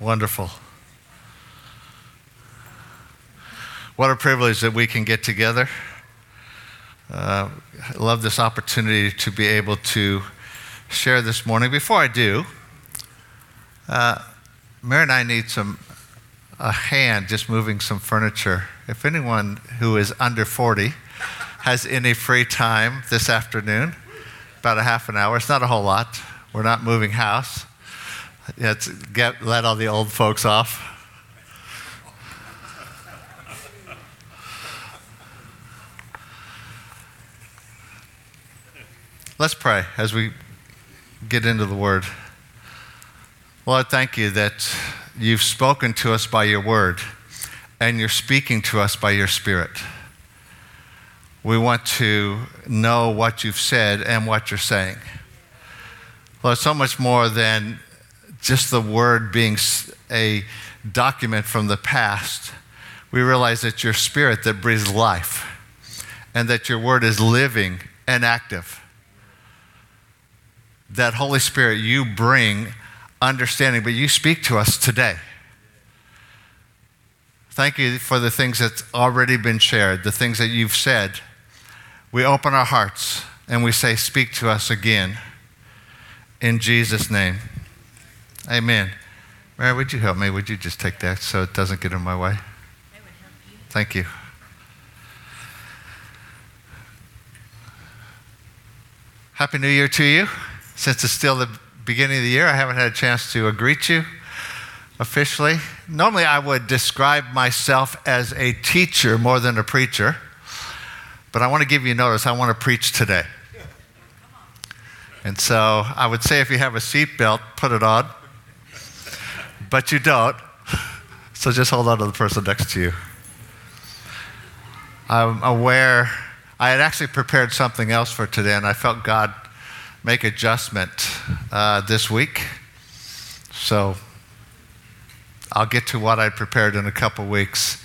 Wonderful. What a privilege that we can get together. Uh, I love this opportunity to be able to share this morning. Before I do, uh, Mary and I need some a hand just moving some furniture. If anyone who is under 40 has any free time this afternoon, about a half an hour, it's not a whole lot. We're not moving house. Let's get, let all the old folks off. Let's pray as we get into the word. Lord, thank you that you've spoken to us by your word and you're speaking to us by your spirit. We want to know what you've said and what you're saying. Lord, so much more than just the word being a document from the past. We realize that your spirit that breathes life and that your word is living and active that Holy Spirit, you bring understanding, but you speak to us today. Thank you for the things that's already been shared, the things that you've said. We open our hearts and we say, Speak to us again. In Jesus' name. Amen. Mary, would you help me? Would you just take that so it doesn't get in my way? I would help you. Thank you. Happy New Year to you since it's still the beginning of the year, I haven't had a chance to greet you officially. Normally, I would describe myself as a teacher more than a preacher, but I want to give you notice I want to preach today. And so I would say if you have a seatbelt, put it on, but you don't. So just hold on to the person next to you. I'm aware, I had actually prepared something else for today, and I felt God make adjustment uh, this week. So I'll get to what I prepared in a couple weeks.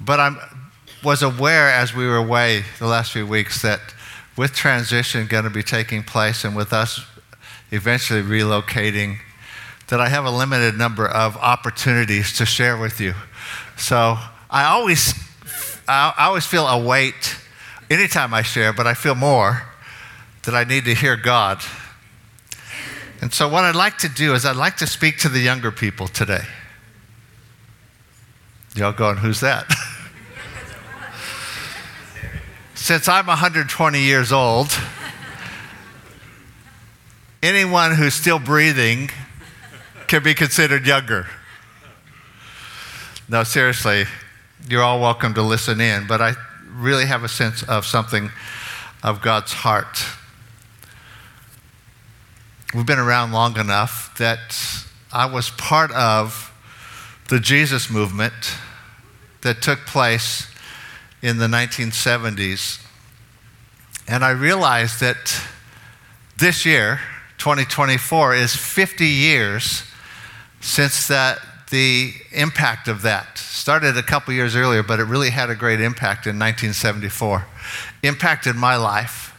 But I was aware as we were away the last few weeks that with transition going to be taking place and with us eventually relocating, that I have a limited number of opportunities to share with you. So I always, I always feel a weight anytime I share, but I feel more that I need to hear God. And so, what I'd like to do is, I'd like to speak to the younger people today. Y'all going, who's that? Since I'm 120 years old, anyone who's still breathing can be considered younger. No, seriously, you're all welcome to listen in, but I really have a sense of something of God's heart we've been around long enough that I was part of the Jesus movement that took place in the 1970s. And I realized that this year, 2024, is 50 years since that the impact of that started a couple years earlier, but it really had a great impact in 1974. Impacted my life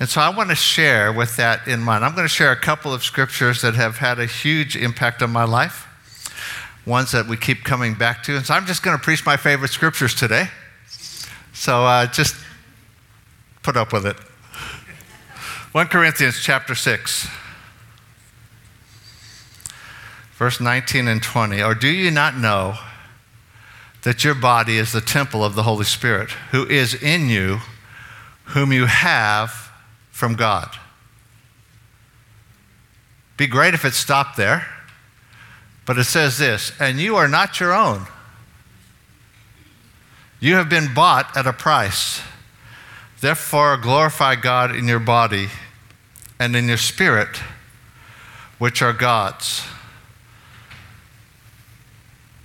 and so I want to share with that in mind. I'm going to share a couple of scriptures that have had a huge impact on my life, ones that we keep coming back to. And so I'm just going to preach my favorite scriptures today. So uh, just put up with it. 1 Corinthians chapter 6, verse 19 and 20. Or do you not know that your body is the temple of the Holy Spirit, who is in you, whom you have from God. Be great if it stopped there. But it says this, and you are not your own. You have been bought at a price. Therefore, glorify God in your body and in your spirit, which are God's.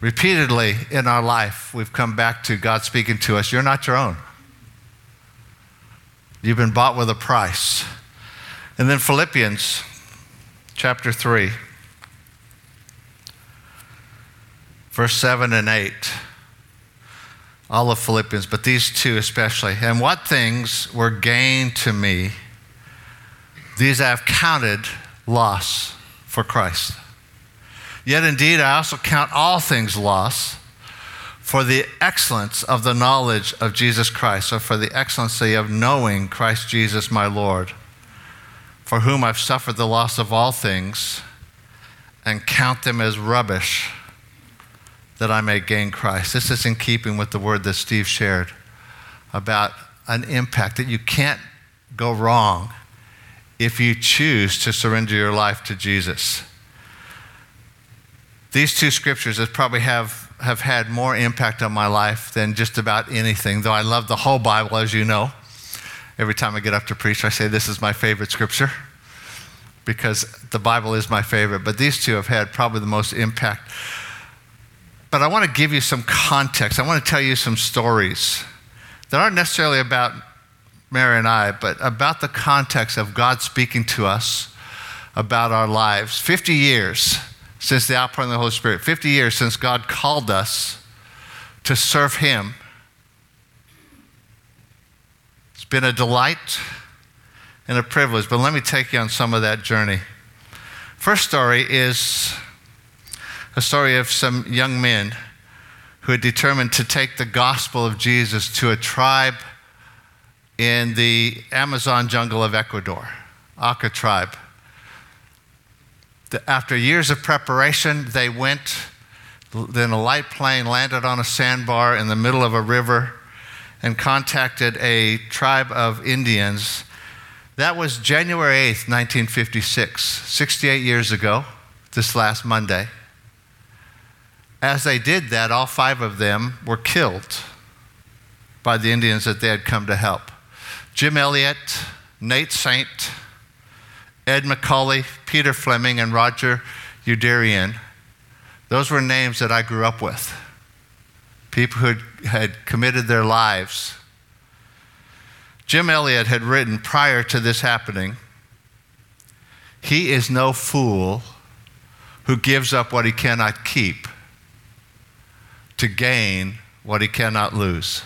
Repeatedly in our life, we've come back to God speaking to us You're not your own. You've been bought with a price. And then Philippians chapter 3, verse 7 and 8. All of Philippians, but these two especially. And what things were gained to me, these I have counted loss for Christ. Yet indeed, I also count all things loss for the excellence of the knowledge of Jesus Christ, or for the excellency of knowing Christ Jesus my Lord, for whom I've suffered the loss of all things and count them as rubbish that I may gain Christ. This is in keeping with the word that Steve shared about an impact that you can't go wrong if you choose to surrender your life to Jesus. These two scriptures that probably have, have had more impact on my life than just about anything, though I love the whole Bible, as you know. Every time I get up to preach, I say, This is my favorite scripture because the Bible is my favorite. But these two have had probably the most impact. But I want to give you some context. I want to tell you some stories that aren't necessarily about Mary and I, but about the context of God speaking to us about our lives. 50 years since the outpouring of the Holy Spirit, 50 years since God called us to serve Him. It's been a delight and a privilege, but let me take you on some of that journey. First story is a story of some young men who had determined to take the gospel of Jesus to a tribe in the Amazon jungle of Ecuador, Auca tribe. After years of preparation, they went, then a light plane landed on a sandbar in the middle of a river and contacted a tribe of Indians. That was January 8th, 1956, 68 years ago, this last Monday. As they did that, all five of them were killed by the Indians that they had come to help. Jim Elliot, Nate Saint, Ed McCully, Peter Fleming, and Roger Youderian. Those were names that I grew up with. People who had committed their lives. Jim Elliot had written prior to this happening He is no fool who gives up what he cannot keep to gain what he cannot lose.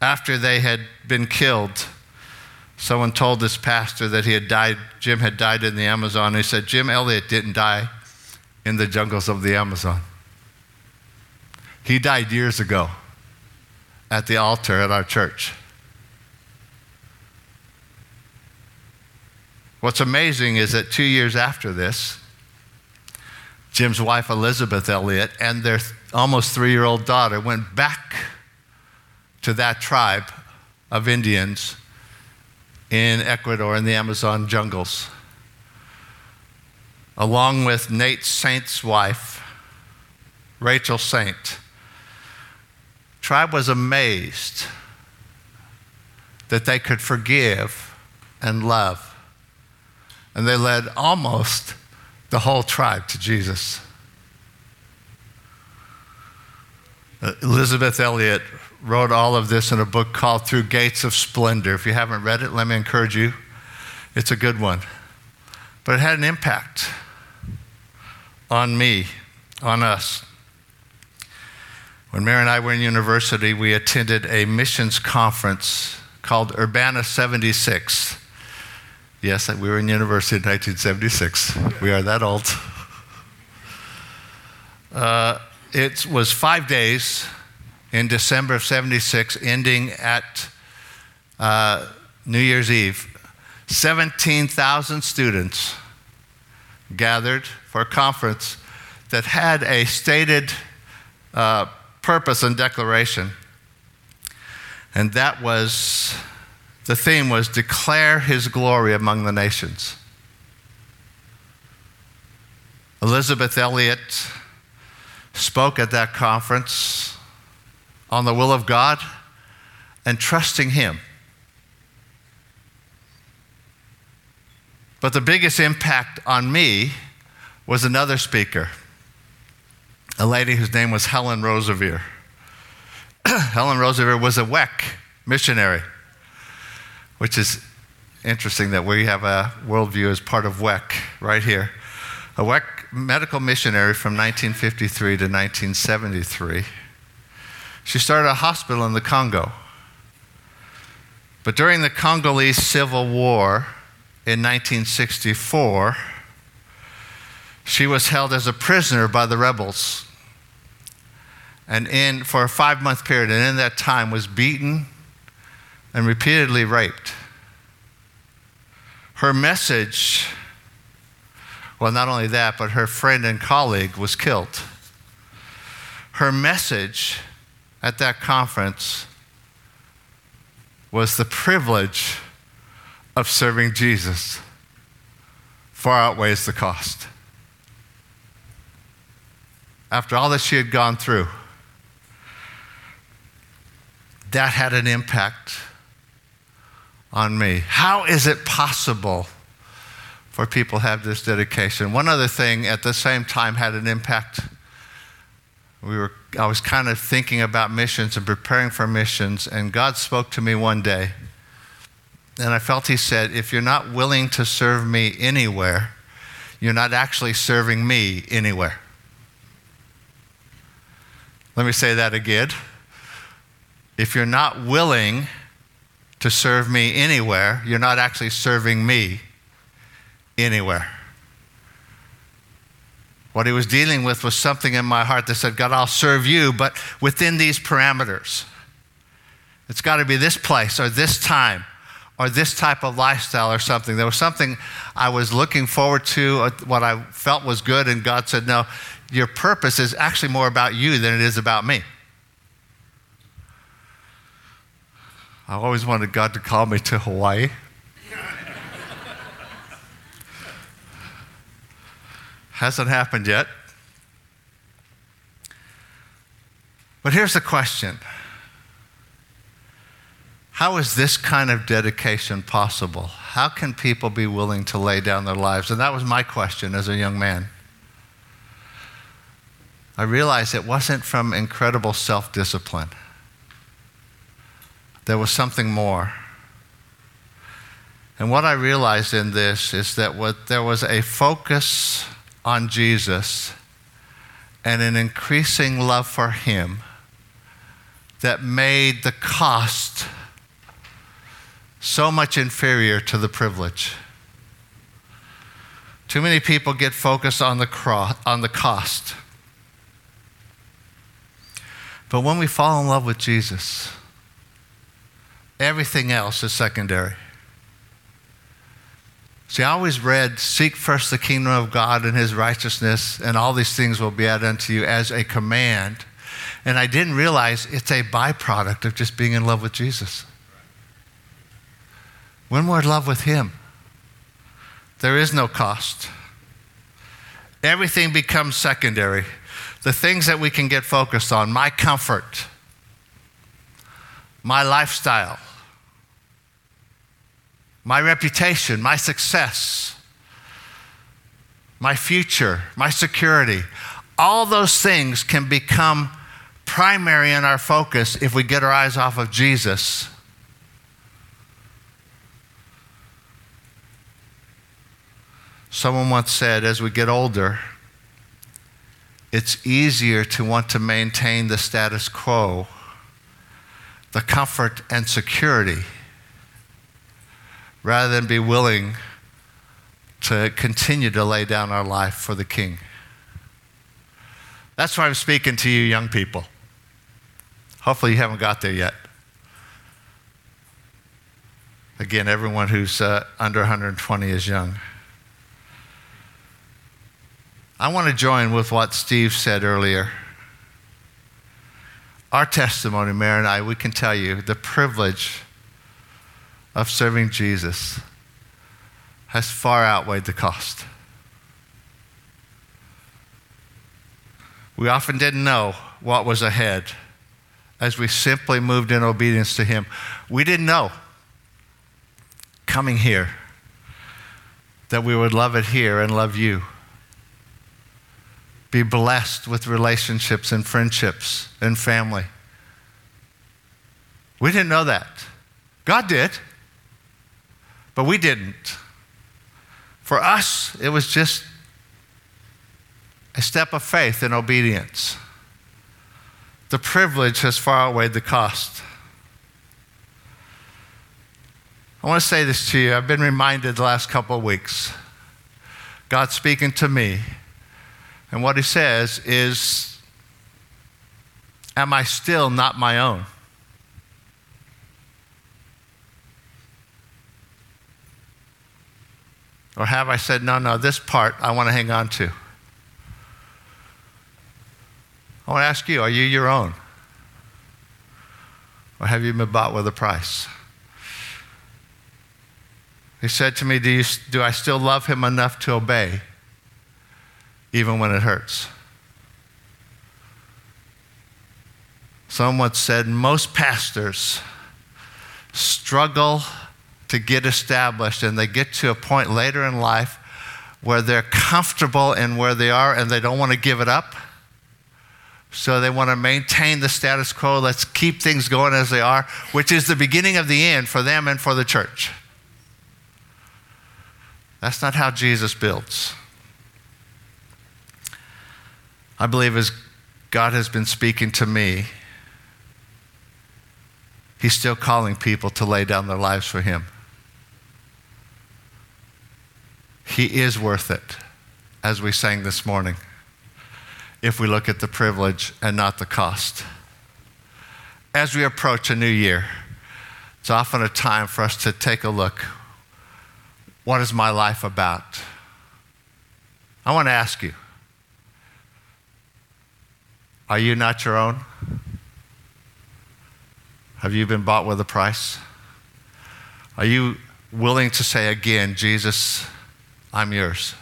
after they had been killed, someone told this pastor that he had died, Jim had died in the Amazon. He said, Jim Elliot didn't die in the jungles of the Amazon. He died years ago at the altar at our church. What's amazing is that two years after this, Jim's wife, Elisabeth Elliot, and their almost three year old daughter went back to that tribe of Indians in Ecuador in the Amazon jungles, along with Nate Saint's wife, Rachel Saint. Tribe was amazed that they could forgive and love. And they led almost the whole tribe to Jesus. Uh, Elisabeth Elliot wrote all of this in a book called Through Gates of Splendor. If you haven't read it, let me encourage you. It's a good one. But it had an impact on me, on us. When Mary and I were in university, we attended a missions conference called Urbana 76. Yes, we were in university in 1976. We are that old. Uh, it was five days in December of 76, ending at uh, New Year's Eve. 17,000 students gathered for a conference that had a stated uh, purpose and declaration. And that was the theme was declare his glory among the nations. Elisabeth Elliot spoke at that conference on the will of God and trusting Him. But the biggest impact on me was another speaker, a lady whose name was Helen Roseveare. Helen Roseveare was a WEC missionary, which is interesting that we have a worldview as part of WEC right here. A WEC medical missionary from 1953 to 1973. She started a hospital in the Congo. But during the Congolese Civil War in 1964, she was held as a prisoner by the rebels. And in, for a five month period, and in that time was beaten and repeatedly raped. Her message, well, not only that, but her friend and colleague was killed. Her message at that conference was the privilege of serving Jesus far outweighs the cost. After all that she had gone through, that had an impact on me. How is it possible for people to have this dedication? One other thing at the same time had an impact. We were, I was kind of thinking about missions and preparing for missions, and God spoke to me one day. And I felt He said, If you're not willing to serve me anywhere, you're not actually serving me anywhere. Let me say that again. If you're not willing to serve me anywhere, you're not actually serving me anywhere. What he was dealing with was something in my heart that said, God, I'll serve you, but within these parameters. It's got to be this place or this time or this type of lifestyle or something. There was something I was looking forward to, uh, what I felt was good, and God said, No, your purpose is actually more about you than it is about me. I always wanted God to call me to Hawaii. Hasn't happened yet. But here's the question How is this kind of dedication possible? How can people be willing to lay down their lives? And that was my question as a young man. I realized it wasn't from incredible self discipline there was something more. And what I realized in this is that what, there was a focus on Jesus and an increasing love for Him that made the cost so much inferior to the privilege. Too many people get focused on the, cross, on the cost. But when we fall in love with Jesus, Everything else is secondary. See, I always read, Seek first the kingdom of God and his righteousness, and all these things will be added unto you as a command. And I didn't realize it's a byproduct of just being in love with Jesus. When we're in love with him, there is no cost. Everything becomes secondary. The things that we can get focused on, my comfort, my lifestyle, my reputation, my success, my future, my security. All those things can become primary in our focus if we get our eyes off of Jesus. Someone once said, as we get older, it's easier to want to maintain the status quo, the comfort and security rather than be willing to continue to lay down our life for the King. That's why I'm speaking to you, young people. Hopefully, you haven't got there yet. Again, everyone who's uh, under 120 is young. I want to join with what Steve said earlier. Our testimony, Mary and I, we can tell you the privilege of serving Jesus has far outweighed the cost. We often didn't know what was ahead as we simply moved in obedience to Him. We didn't know coming here that we would love it here and love you. Be blessed with relationships and friendships and family. We didn't know that. God did. But we didn't. For us, it was just a step of faith and obedience. The privilege has far outweighed the cost. I want to say this to you. I've been reminded the last couple of weeks. God speaking to me. And what he says is, Am I still not my own? Or have I said, No, no, this part I want to hang on to? I want to ask you, are you your own? Or have you been bought with a price? He said to me, do, you, do I still love him enough to obey, even when it hurts? Someone said most pastors struggle to get established, and they get to a point later in life where they're comfortable in where they are and they don't want to give it up. So they want to maintain the status quo. Let's keep things going as they are, which is the beginning of the end for them and for the church. That's not how Jesus builds. I believe as God has been speaking to me, He's still calling people to lay down their lives for Him. He is worth it, as we sang this morning, if we look at the privilege and not the cost. As we approach a new year, it's often a time for us to take a look what is my life about? I want to ask you Are you not your own? Have you been bought with a price? Are you willing to say again, Jesus, I'm yours?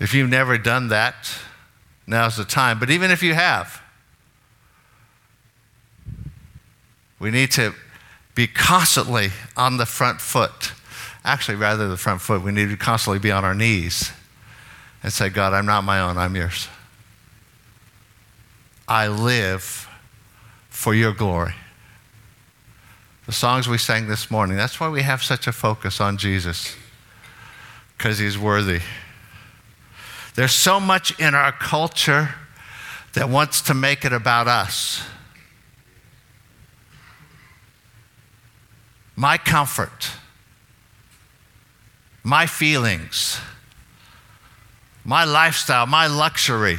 If you've never done that, now's the time. But even if you have, we need to be constantly on the front foot. Actually, rather the front foot, we need to constantly be on our knees and say, God, I'm not my own, I'm yours. I live for your glory. The songs we sang this morning, that's why we have such a focus on Jesus, because he's worthy. There's so much in our culture that wants to make it about us. my comfort, my feelings, my lifestyle, my luxury.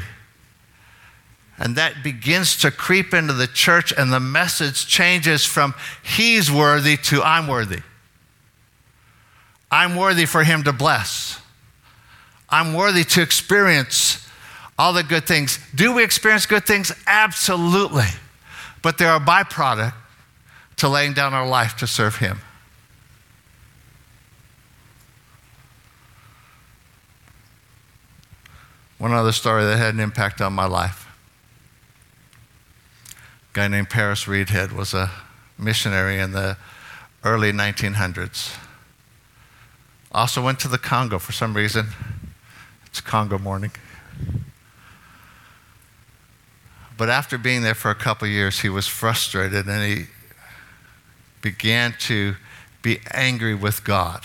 And that begins to creep into the church, and the message changes from He's worthy to I'm worthy. I'm worthy for Him to bless. I'm worthy to experience all the good things. Do we experience good things? Absolutely. But they're a byproduct to laying down our life to serve Him. One other story that had an impact on my life. Guy named Paris Reidhead was a missionary in the early 1900s. Also went to the Congo for some reason. It's Congo morning. But after being there for a couple years, he was frustrated and he began to be angry with God.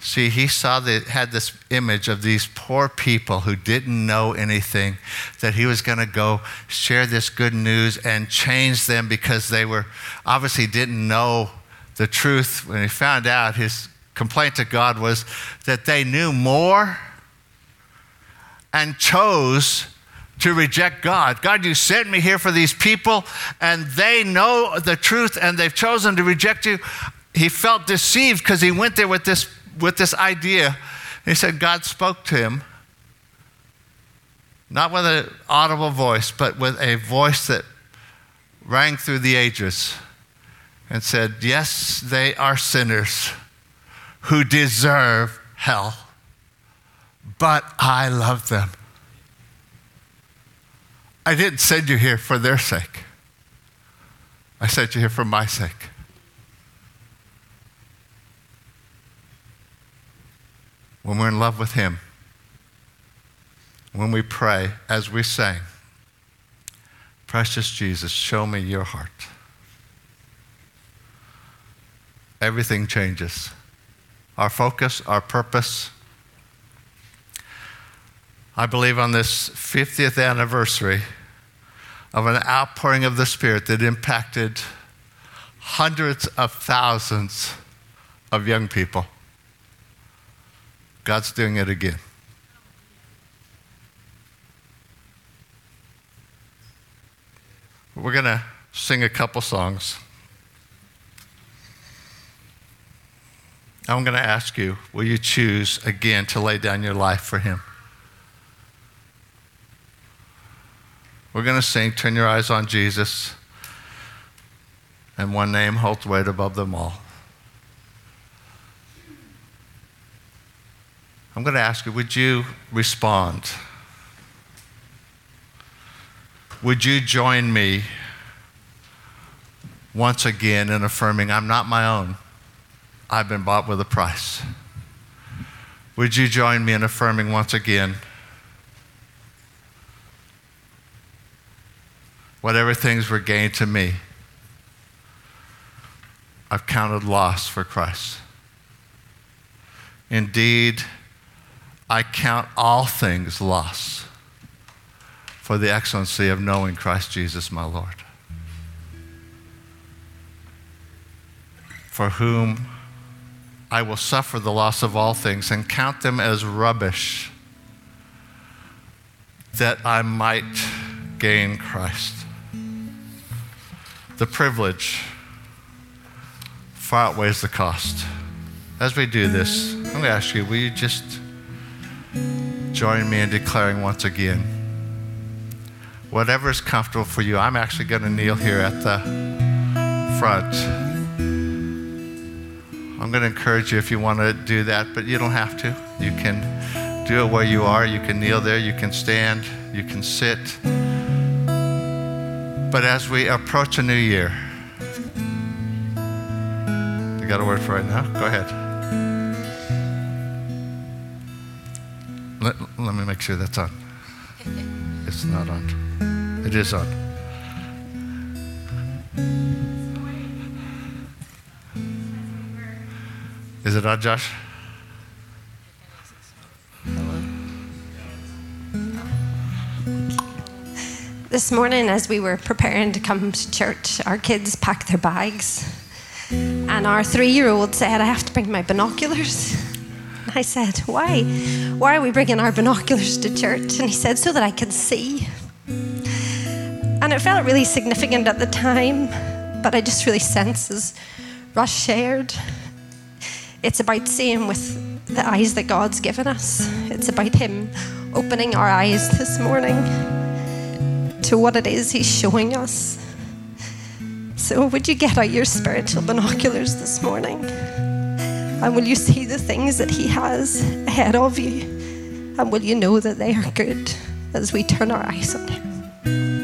See, he saw that had this image of these poor people who didn't know anything, that he was going to go share this good news and change them because they were obviously didn't know the truth. When he found out, his complaint to God was that they knew more and chose to reject God. God, you sent me here for these people, and they know the truth and they've chosen to reject you. He felt deceived because he went there with this, with this idea. He said God spoke to him, not with an audible voice, but with a voice that rang through the ages and said, Yes, they are sinners who deserve hell, but I love them. I didn't send you here for their sake. I sent you here for my sake. When we're in love with Him, when we pray, as we sang, Precious Jesus, show me your heart. Everything changes. Our focus, our purpose. I believe on this 50th anniversary, of an outpouring of the Spirit that impacted hundreds of thousands of young people. God's doing it again. We're going to sing a couple songs. I'm going to ask you will you choose again to lay down your life for Him? We're going to sing Turn Your Eyes on Jesus, and one name holds weight above them all. I'm going to ask you would you respond? Would you join me once again in affirming, I'm not my own? I've been bought with a price. Would you join me in affirming once again, whatever things were gained to me, I've counted loss for Christ. Indeed, I count all things loss for the excellency of knowing Christ Jesus my Lord, for whom I will suffer the loss of all things and count them as rubbish that I might gain Christ. The privilege far outweighs the cost. As we do this, I'm going to ask you, will you just join me in declaring once again? whatever is comfortable for you. I'm actually going to kneel here at the front. I'm going to encourage you if you want to do that, but you don't have to. You can do it where you are. You can kneel there, you can stand, you can sit. But as we approach a new year, you got a word for it now? Go ahead. Sure that's on. It's not on. It is on. Is it on, Josh? This morning, as we were preparing to come to church, our kids packed their bags. And our three year old said, I have to bring my binoculars. I said, Why? Why are we bringing our binoculars to church? And he said, So that I can see. And it felt really significant at the time, but I just really sense as Russ shared, it's about seeing with the eyes that God's given us. It's about Him opening our eyes this morning to what it is He's showing us. So, would you get out your spiritual binoculars this morning? And will you see the things that He has ahead of you? And will you know that they are good as we turn our eyes on Him?